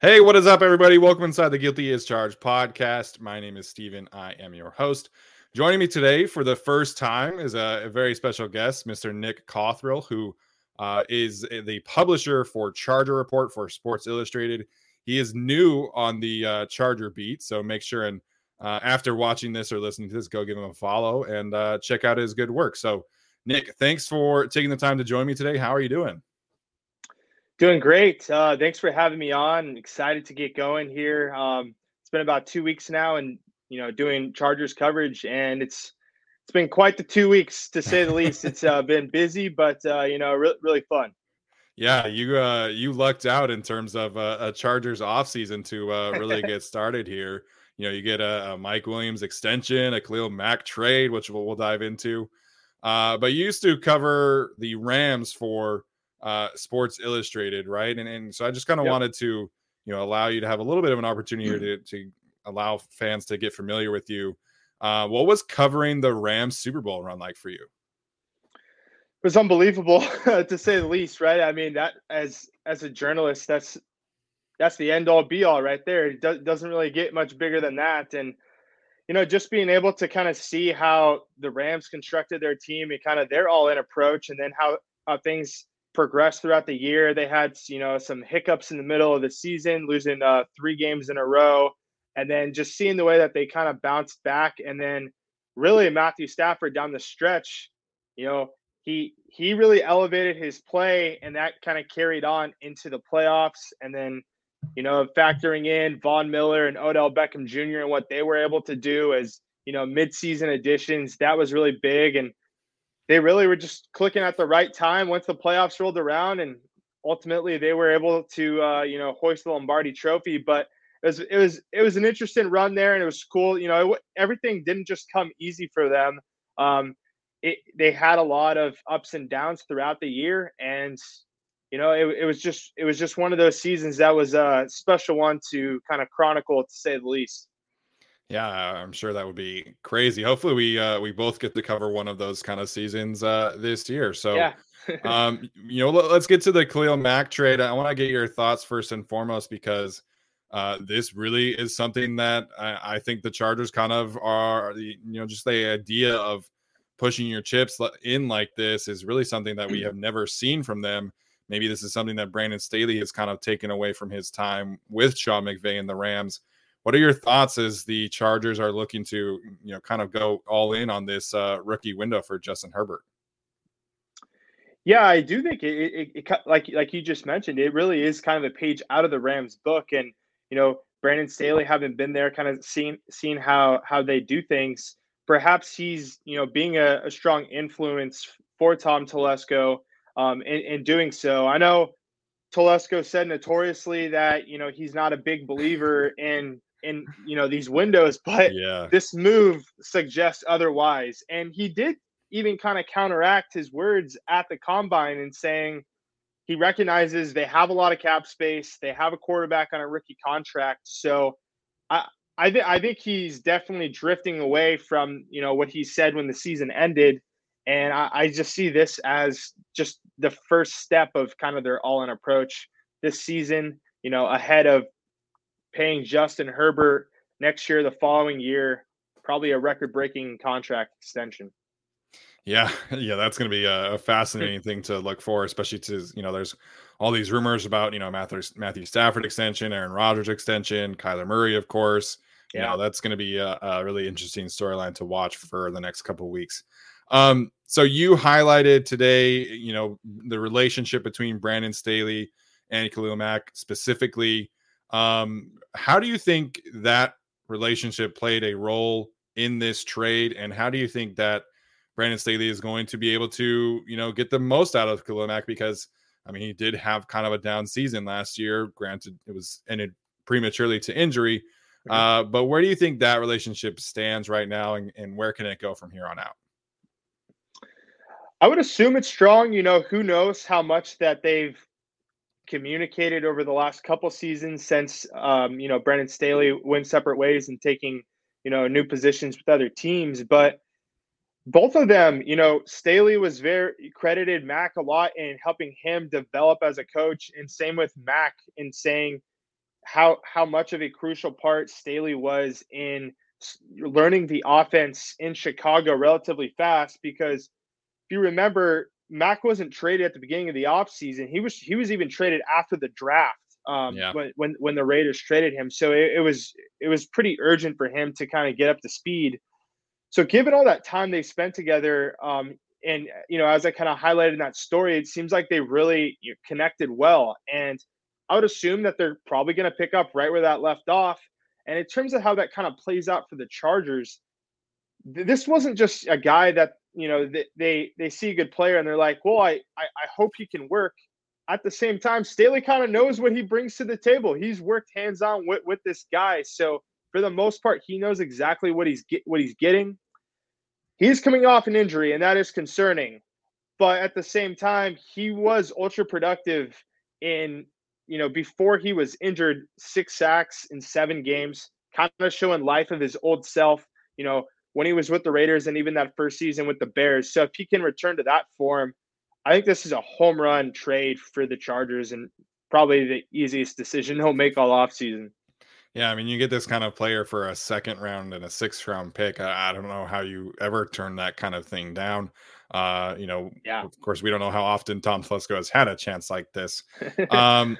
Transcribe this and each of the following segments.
Hey, what is up, everybody? Welcome inside the Guilty as Charged podcast. My name is Steven. I am your host. Joining me today for the first time is a, a very special guest, Mr. Nick Cothrell, who uh, is the publisher for Charger Report for Sports Illustrated. He is new on the uh, Charger beat, so make sure and uh, after watching this or listening to this, go give him a follow and uh, check out his good work. So, Nick, thanks for taking the time to join me today. How are you doing? Doing great. Uh, thanks for having me on. Excited to get going here. Um, it's been about two weeks now, and you know, doing Chargers coverage, and it's it's been quite the two weeks to say the least. It's uh, been busy, but uh, you know, re- really fun. Yeah, you uh, you lucked out in terms of uh, a Chargers offseason to uh, really get started here. You know, you get a, a, Mike Williams extension, a Khalil Mack trade, which we'll, we'll dive into. Uh, but you used to cover the Rams for uh, Sports Illustrated, right? And and so I just kind of yep. wanted to you know allow you to have a little bit of an opportunity mm. to to allow fans to get familiar with you. Uh, what was covering the Rams Super Bowl run like for you? It was unbelievable to say the least, right? I mean, that as as a journalist, that's that's the end all be all right there. It do, doesn't really get much bigger than that, and you know, just being able to kind of see how the Rams constructed their team and kind of their all in approach, and then how how things progressed throughout the year. They had, you know, some hiccups in the middle of the season, losing uh, three games in a row, and then just seeing the way that they kind of bounced back, and then really Matthew Stafford down the stretch, you know, he he really elevated his play, and that kind of carried on into the playoffs, and then. You know, factoring in Von Miller and Odell Beckham Jr. and what they were able to do as you know midseason additions, that was really big. And they really were just clicking at the right time once the playoffs rolled around, and ultimately they were able to uh, you know hoist the Lombardi Trophy. But it was it was it was an interesting run there, and it was cool. You know, it, everything didn't just come easy for them. Um, it, they had a lot of ups and downs throughout the year, and you know, it, it was just it was just one of those seasons that was a special one to kind of chronicle, to say the least. Yeah, I'm sure that would be crazy. Hopefully, we uh, we both get to cover one of those kind of seasons uh, this year. So, yeah. um, you know, let, us get to the Khalil Mack trade. I want to get your thoughts first and foremost because uh, this really is something that I, I, think the Chargers kind of are. You know, just the idea of pushing your chips in like this is really something that we have never seen from them. Maybe this is something that Brandon Staley has kind of taken away from his time with Sean McVay and the Rams. What are your thoughts as the Chargers are looking to, you know, kind of go all in on this uh, rookie window for Justin Herbert? Yeah, I do think it, it, it, like like you just mentioned, it really is kind of a page out of the Rams book, and you know, Brandon Staley having been there, kind of seen seen how how they do things. Perhaps he's you know being a, a strong influence for Tom Telesco um, in, in doing so. I know Telesco said notoriously that you know he's not a big believer in in you know these windows, but yeah. this move suggests otherwise. And he did even kind of counteract his words at the combine and saying he recognizes they have a lot of cap space, they have a quarterback on a rookie contract. So I I think I think he's definitely drifting away from you know what he said when the season ended, and I, I just see this as just the first step of kind of their all-in approach this season. You know, ahead of paying Justin Herbert next year, the following year, probably a record-breaking contract extension. Yeah, yeah, that's going to be a, fascinating thing to look for, especially to you know, there's all these rumors about you know Matthew Matthew Stafford extension, Aaron Rodgers extension, Kyler Murray, of course. Yeah, you know, that's going to be a, a, really interesting storyline to watch for the next couple weeks. Um, so you highlighted today, you know, the relationship between Brandon Staley and Khalil Mack specifically. Um, how do you think that relationship played a role in this trade, and how do you think that Brandon Staley is going to be able to, you know, get the most out of Khalil Mack? Because I mean, he did have kind of a down season last year. Granted, it was ended prematurely to injury, uh, but where do you think that relationship stands right now, and, and where can it go from here on out? I would assume it's strong. You know, who knows how much that they've communicated over the last couple seasons since um, you know Brandon Staley went separate ways and taking you know new positions with other teams. But both of them, you know, Staley was very credited Mack a lot in helping him develop as a coach, and same with Mack in saying how how much of a crucial part Staley was in learning the offense in Chicago relatively fast because if you remember Mack wasn't traded at the beginning of the offseason. He was he was even traded after the draft um, yeah. when, when when the Raiders traded him. So it, it was it was pretty urgent for him to kind of get up to speed. So given all that time they spent together, um, and you know, as I kind of highlighted in that story, it seems like they really you know, connected well. And I would assume that they're probably going to pick up right where that left off. And in terms of how that kind of plays out for the Chargers, this wasn't just a guy that you know they they, see a good player and they're like, well, I, I I hope he can work. At the same time, Staley kind of knows what he brings to the table. He's worked hands on with, with this guy, so for the most part, he knows exactly what he's get, what he's getting. He's coming off an injury, and that is concerning. But at the same time, he was ultra productive in you know, before he was injured, six sacks in seven games, kind of showing life of his old self, you know, when he was with the Raiders and even that first season with the Bears. So if he can return to that form, I think this is a home run trade for the Chargers and probably the easiest decision he'll make all offseason. Yeah, I mean, you get this kind of player for a second round and a sixth round pick. I, I don't know how you ever turn that kind of thing down. Uh, you know, yeah. Of course, we don't know how often Tom Telesco has had a chance like this. Um,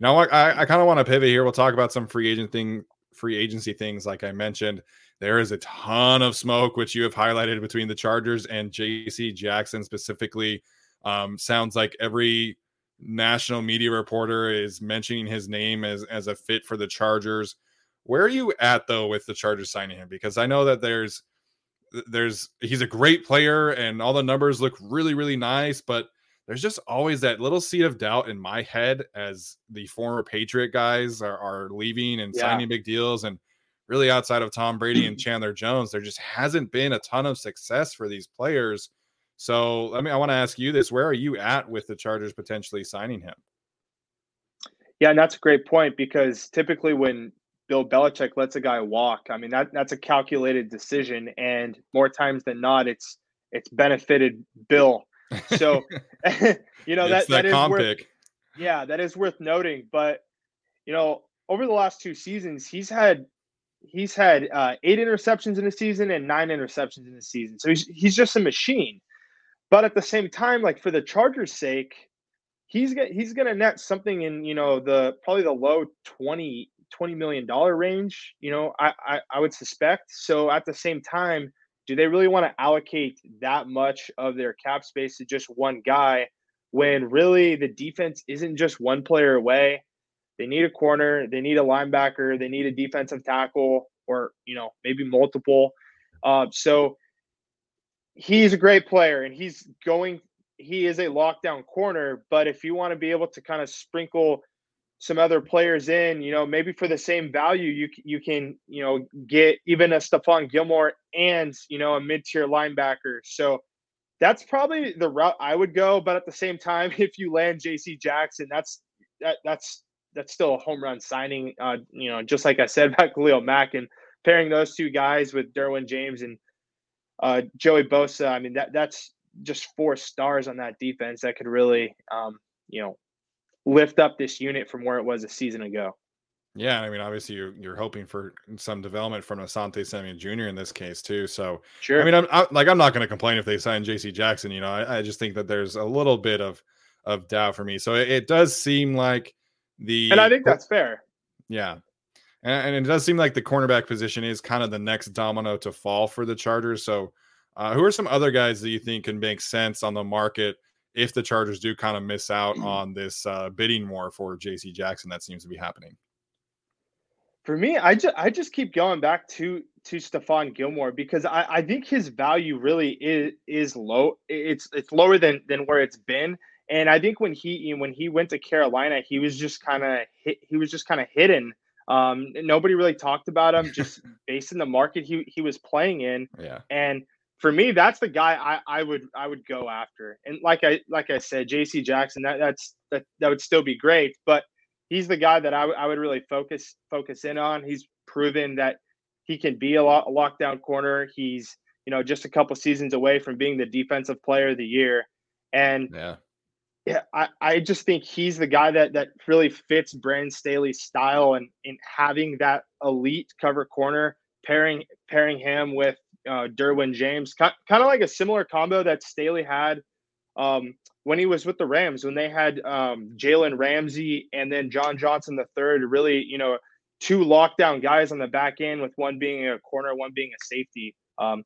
you know, I, I kind of want to pivot here. We'll talk about some free agent thing, free agency things, like I mentioned. There is a ton of smoke, which you have highlighted between the Chargers and JC Jackson specifically. Um, sounds like every national media reporter is mentioning his name as as a fit for the Chargers. Where are you at though with the Chargers signing him? Because I know that there's there's he's a great player and all the numbers look really really nice, but there's just always that little seed of doubt in my head as the former Patriot guys are, are leaving and yeah. signing big deals. And really, outside of Tom Brady and Chandler Jones, there just hasn't been a ton of success for these players. So, I mean, I want to ask you this: Where are you at with the Chargers potentially signing him? Yeah, and that's a great point because typically when Bill Belichick lets a guy walk, I mean that that's a calculated decision, and more times than not, it's it's benefited Bill so, you know that that, that is worth, pick. yeah, that is worth noting. But you know, over the last two seasons, he's had he's had uh, eight interceptions in a season and nine interceptions in a season. So he's he's just a machine. But at the same time, like for the Chargers' sake, he's get, he's going to net something in you know the probably the low 20 20 million dollar range. You know, I, I I would suspect. So at the same time, do they really want to allocate that much of their cap space to just one guy when really the defense isn't just one player away? They need a corner, they need a linebacker, they need a defensive tackle, or you know maybe multiple. Uh, so he's a great player, and he's going. He is a lockdown corner, but if you want to be able to kind of sprinkle some other players in, you know, maybe for the same value, you you can you know get even a Stephon Gilmore and you know a mid tier linebacker. So that's probably the route I would go. But at the same time, if you land J.C. Jackson, that's that that's that's still a home run signing. Uh, you know, just like I said about Khalil Mack, and pairing those two guys with Derwin James and uh, Joey Bosa, I mean that that's just four stars on that defense that could really, um, you know, lift up this unit from where it was a season ago. Yeah, I mean, obviously you're you're hoping for some development from Asante Samuel Jr. in this case too. So, sure. I mean, I'm I, like I'm not going to complain if they sign J.C. Jackson. You know, I, I, just think that there's a little bit of of doubt for me. So it, it does seem like the and I think that's fair. Yeah, and, and, it does seem like the cornerback position is kind of the next domino to fall for the Chargers. So, uh, who are some other guys that you think can make sense on the market if the Chargers do kind of miss out on this uh, bidding war for J.C. Jackson that seems to be happening? For me, I just I just keep going back to to Stephon Gilmore because I, I think his value really is is low. It's it's lower than than where it's been. And I think when he when he went to Carolina, he was just kind of he was just kind of hidden. Um, nobody really talked about him just based in the market he he was playing in. Yeah. And for me, that's the guy I, I would I would go after. And like I like I said, J.C. Jackson, that that's that that would still be great, but he's the guy that I, w- I would really focus focus in on. He's proven that he can be a, lo- a lockdown corner. He's you know just a couple seasons away from being the defensive player of the year, and yeah, yeah, I, I just think he's the guy that that really fits Brandon Staley's style and in having that elite cover corner pairing pairing him with uh, Derwin James, kind of like a similar combo that Staley had um, when he was with the Rams, when they had um, Jalen Ramsey and then John Johnson the third, really, you know, two lockdown guys on the back end, with one being a corner, one being a safety. Um,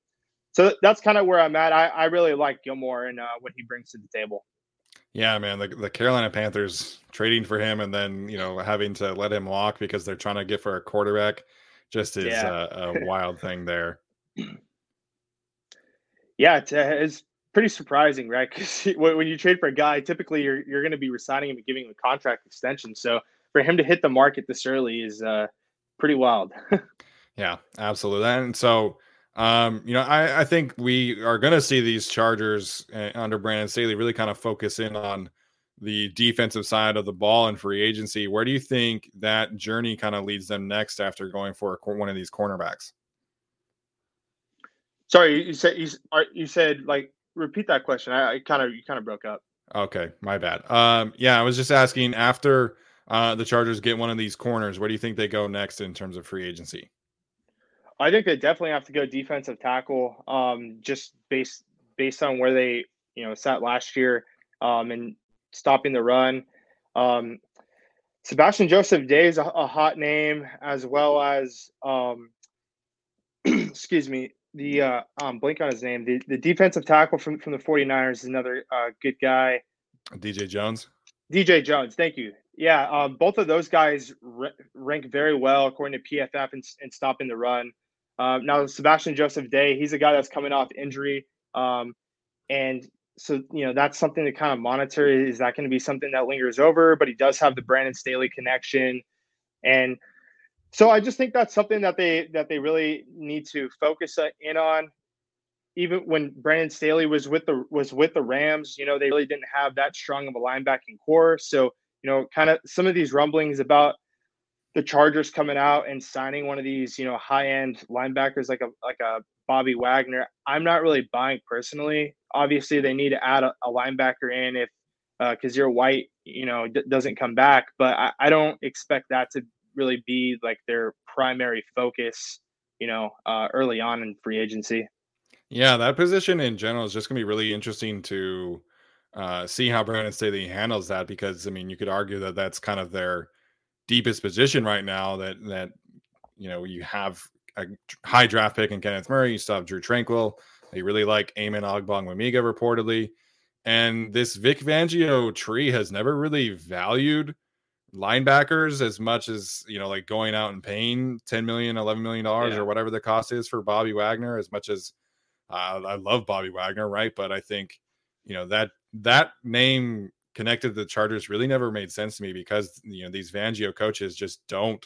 so that's kind of where I'm at. I, I really like Gilmore and uh, what he brings to the table. Yeah, man, the, the Carolina Panthers trading for him and then you know having to let him walk because they're trying to get for a quarterback just is yeah. a, a wild thing there. Yeah, it's, uh, it's pretty surprising, right? Because when you trade for a guy, typically you're you're going to be resigning him and giving him a contract extension. So for him to hit the market this early is uh, pretty wild. yeah, absolutely. And so, um, you know, I, I think we are going to see these Chargers uh, under Brandon Staley really kind of focus in on the defensive side of the ball and free agency. Where do you think that journey kind of leads them next after going for one of these cornerbacks? Sorry, you said you, you said like repeat that question. I, I kind of you kind of broke up. Okay, my bad. Um, yeah, I was just asking after uh, the Chargers get one of these corners, where do you think they go next in terms of free agency? I think they definitely have to go defensive tackle, um, just based based on where they you know sat last year um, and stopping the run. Um, Sebastian Joseph Day is a, a, hot name, as well as um, excuse me, the uh, um, blink on his name. The, the defensive tackle from, from the 49ers is another uh, good guy. DJ Jones. DJ Jones, thank you. Yeah, um, both of those guys rank very well according to PFF and, and stopping the run. Uh, now Sebastian Joseph Day, he's a guy that's coming off injury, um, and so you know that's something to kind of monitor. Is that going to be something that lingers over? But he does have the Brandon Staley connection, and so I just think that's something that they that they really need to focus uh, in on. Even when Brandon Staley was with the was with the Rams, you know, they really didn't have that strong of a linebacking corps. So, you know, kind of some of these rumblings about the Chargers coming out and signing one of these, you know, high end linebackers like a like a Bobby Wagner, I'm not really buying personally. Obviously, they need to add a, a linebacker in if because uh, Kyzir White, you know, d- doesn't come back. But I, I don't expect that to really be like their primary focus, you know, uh, early on in free agency. Yeah, that position in general is just going to be really interesting to uh, see how Brandon Staley handles that because I mean, you could argue that that's kind of their deepest position right now. That that you know you have a high draft pick in Kenneth Murray, you still have Drue Tranquill. They really like Amen Ogbongbemiga reportedly, and this Vic Fangio tree has never really valued linebackers as much as you know like going out and paying 10 million 11 million dollars yeah. or whatever the cost is for bobby wagner as much as uh, i love bobby wagner right but i think you know that that name connected to the chargers really never made sense to me because you know these Fangio coaches just don't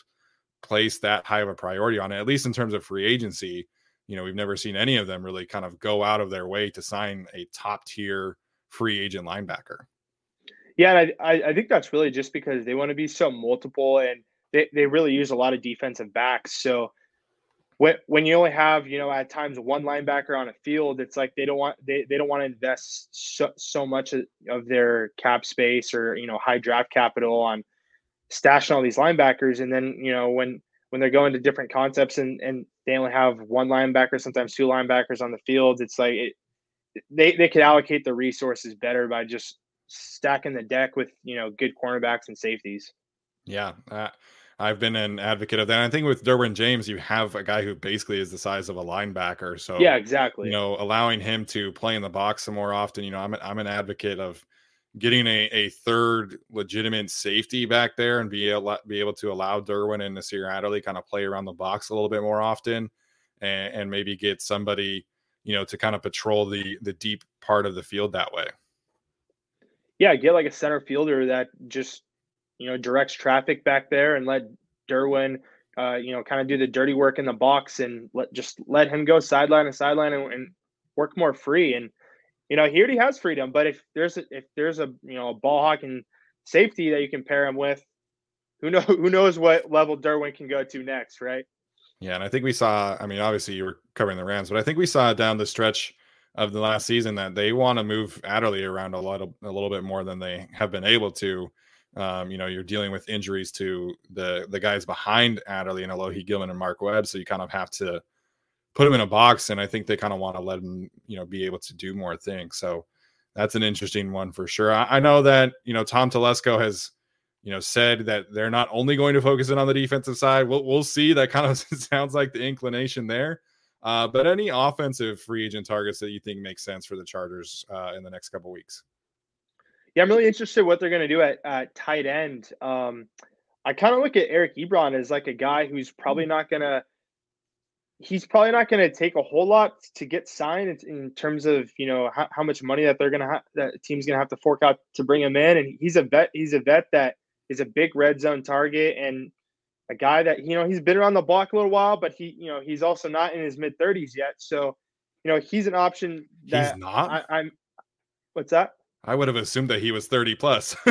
place that high of a priority on it at least in terms of free agency you know we've never seen any of them really kind of go out of their way to sign a top tier free agent linebacker yeah, and I, I think that's really just because they want to be so multiple and they, they really use a lot of defensive backs. So when when you only have you know at times one linebacker on a field, it's like they don't want they, they don't want to invest so, so much of their cap space or you know high draft capital on stashing all these linebackers, and then you know when when they're going to different concepts and and they only have one linebacker, sometimes two linebackers on the field, it's like it, they they could allocate the resources better by just stacking the deck with you know good cornerbacks and safeties. Yeah, uh, I've been an advocate of that. I think with Derwin James, you have a guy who basically is the size of a linebacker. So yeah, exactly. You know, allowing him to play in the box some more often. You know, I'm I'm an advocate of getting a, a third legitimate safety back there and be able be able to allow Derwin and Nasir Adderley kind of play around the box a little bit more often, and, and maybe get somebody you know to kind of patrol the the deep part of the field that way. Yeah, get like a center fielder that just you know, directs traffic back there and let Derwin, uh, you know, kind of do the dirty work in the box and let just let him go sideline to sideline and, and work more free. And you know, he already has freedom, but if there's a, if there's a you know a ball hawking safety that you can pair him with, who know who knows what level Derwin can go to next, right? Yeah, and I think we saw. I mean, obviously you were covering the Rams, but I think we saw down the stretch of the last season that they want to move Adderley around a lot, a little bit more than they have been able to. Um, you know, you're dealing with injuries to the the guys behind Adderley and Alohi Gilman and Mark Webb, so you kind of have to put them in a box. And I think they kind of want to let them, you know, be able to do more things. So that's an interesting one for sure. I, I know that you know Tom Telesco has, you know, said that they're not only going to focus in on the defensive side. We'll we'll see. That kind of sounds like the inclination there. Uh, but any offensive free agent targets that you think make sense for the Chargers uh, in the next couple weeks? Yeah, I'm really interested what they're going to do at, at tight end. Um, I kind of look at Eric Ebron as like a guy who's probably mm. not going to. He's probably not going to take a whole lot to get signed in, terms of you know how, how much money that they're going to have that team's going to have to fork out to bring him in. And he's a vet. He's a vet that is a big red zone target and a guy that you know he's been around the block a little while, but he you know he's also not in his mid 30s yet. So you know he's an option that he's not. I, I'm. What's that? I would have assumed that he was 30 plus.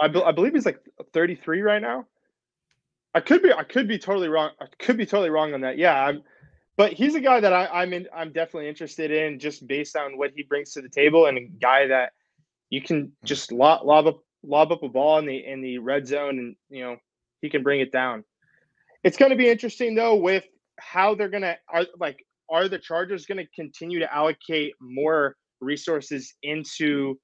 I, be- I believe he's like 33 right now. I could be I could be totally wrong. I could be totally wrong on that. Yeah, I'm, but he's a guy that I, I'm in. I'm definitely interested in just based on what he brings to the table and a guy that you can hmm. just lob, lob up lob up a ball in the in the red zone and you know he can bring it down. It's going to be interesting though with how they're going to are like are the Chargers going to continue to allocate more resources into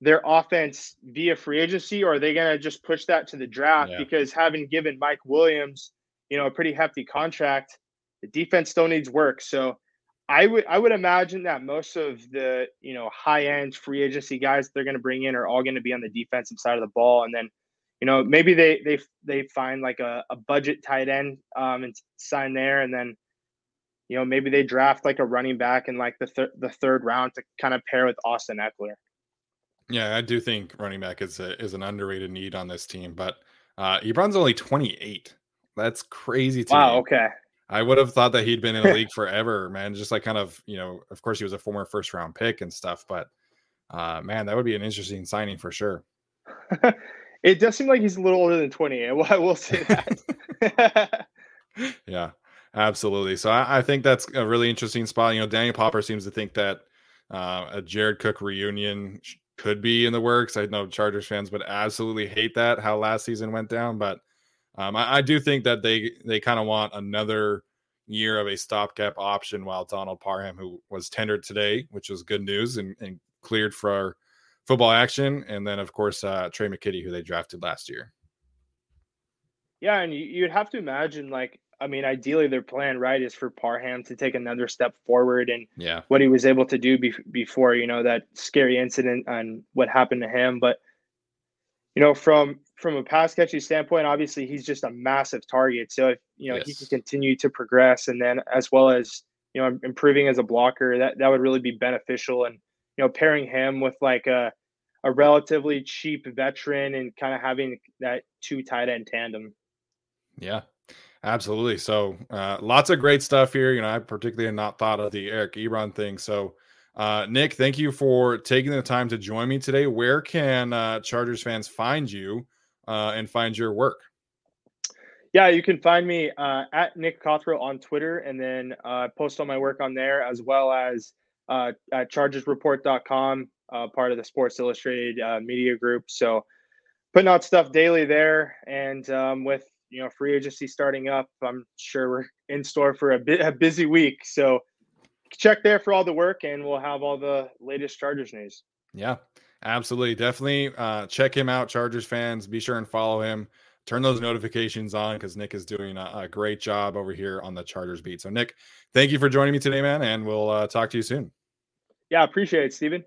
their offense via free agency, or are they going to just push that to the draft? Yeah. Because having given Mike Williams, you know, a pretty hefty contract, the defense still needs work. So I would I would imagine that most of the you know high end free agency guys they're going to bring in are all going to be on the defensive side of the ball, and then you know maybe they they they find like a, a budget tight end um, and sign there, and then you know maybe they draft like a running back in like the thir- the third round to kind of pair with Austin Ekeler. Yeah, I do think running back is a, is an underrated need on this team, but uh, Ebron's only 28. That's crazy to wow, me. okay. I would have thought that he'd been in the league forever, man. Just like kind of, you know, of course he was a former first round pick and stuff, but uh, man, that would be an interesting signing for sure. it does seem like he's a little older than 28. I will say that. yeah, absolutely. So I, I, think that's a really interesting spot. You know, Daniel Popper seems to think that uh, a Jared Cook reunion could be in the works. I know Chargers fans would absolutely hate that how last season went down, but um, I, I, do think that they they kind of want another year of a stopgap option while Donald Parham, who was tendered today, which was good news and, and cleared for football action, and then of course uh, Tre' McKitty, who they drafted last year. Yeah, and you'd have to imagine like I mean, ideally, their plan, right, is for Parham to take another step forward and yeah. what he was able to do be- before, you know, that scary incident and what happened to him. But you know, from from a pass catching standpoint, obviously he's just a massive target. So if you know yes. he can continue to progress, and then as well as you know improving as a blocker, that that would really be beneficial. And you know, pairing him with like a a relatively cheap veteran and kind of having that two tight end tandem. Yeah, Absolutely. So uh, lots of great stuff here. You know, I particularly not thought of the Eric Ebron thing. So uh, Nick, thank you for taking the time to join me today. Where can uh, Chargers fans find you uh, and find your work? Yeah, you can find me uh, at Nick Cothrell on Twitter, and then uh, post all my work on there as well as at chargersreport.com, part of the Sports Illustrated media group. So putting out stuff daily there, and um, with you know free agency starting up, I'm sure we're in store for a bit a busy week. So check there for all the work, and we'll have all the latest Chargers news. Yeah, absolutely, definitely uh, check him out, Chargers fans. Be sure and follow him. Turn those notifications on because Nick is doing a, a, great job over here on the Chargers beat. So, Nick, thank you for joining me today, man, and we'll uh, talk to you soon. Yeah, appreciate it, Stephen.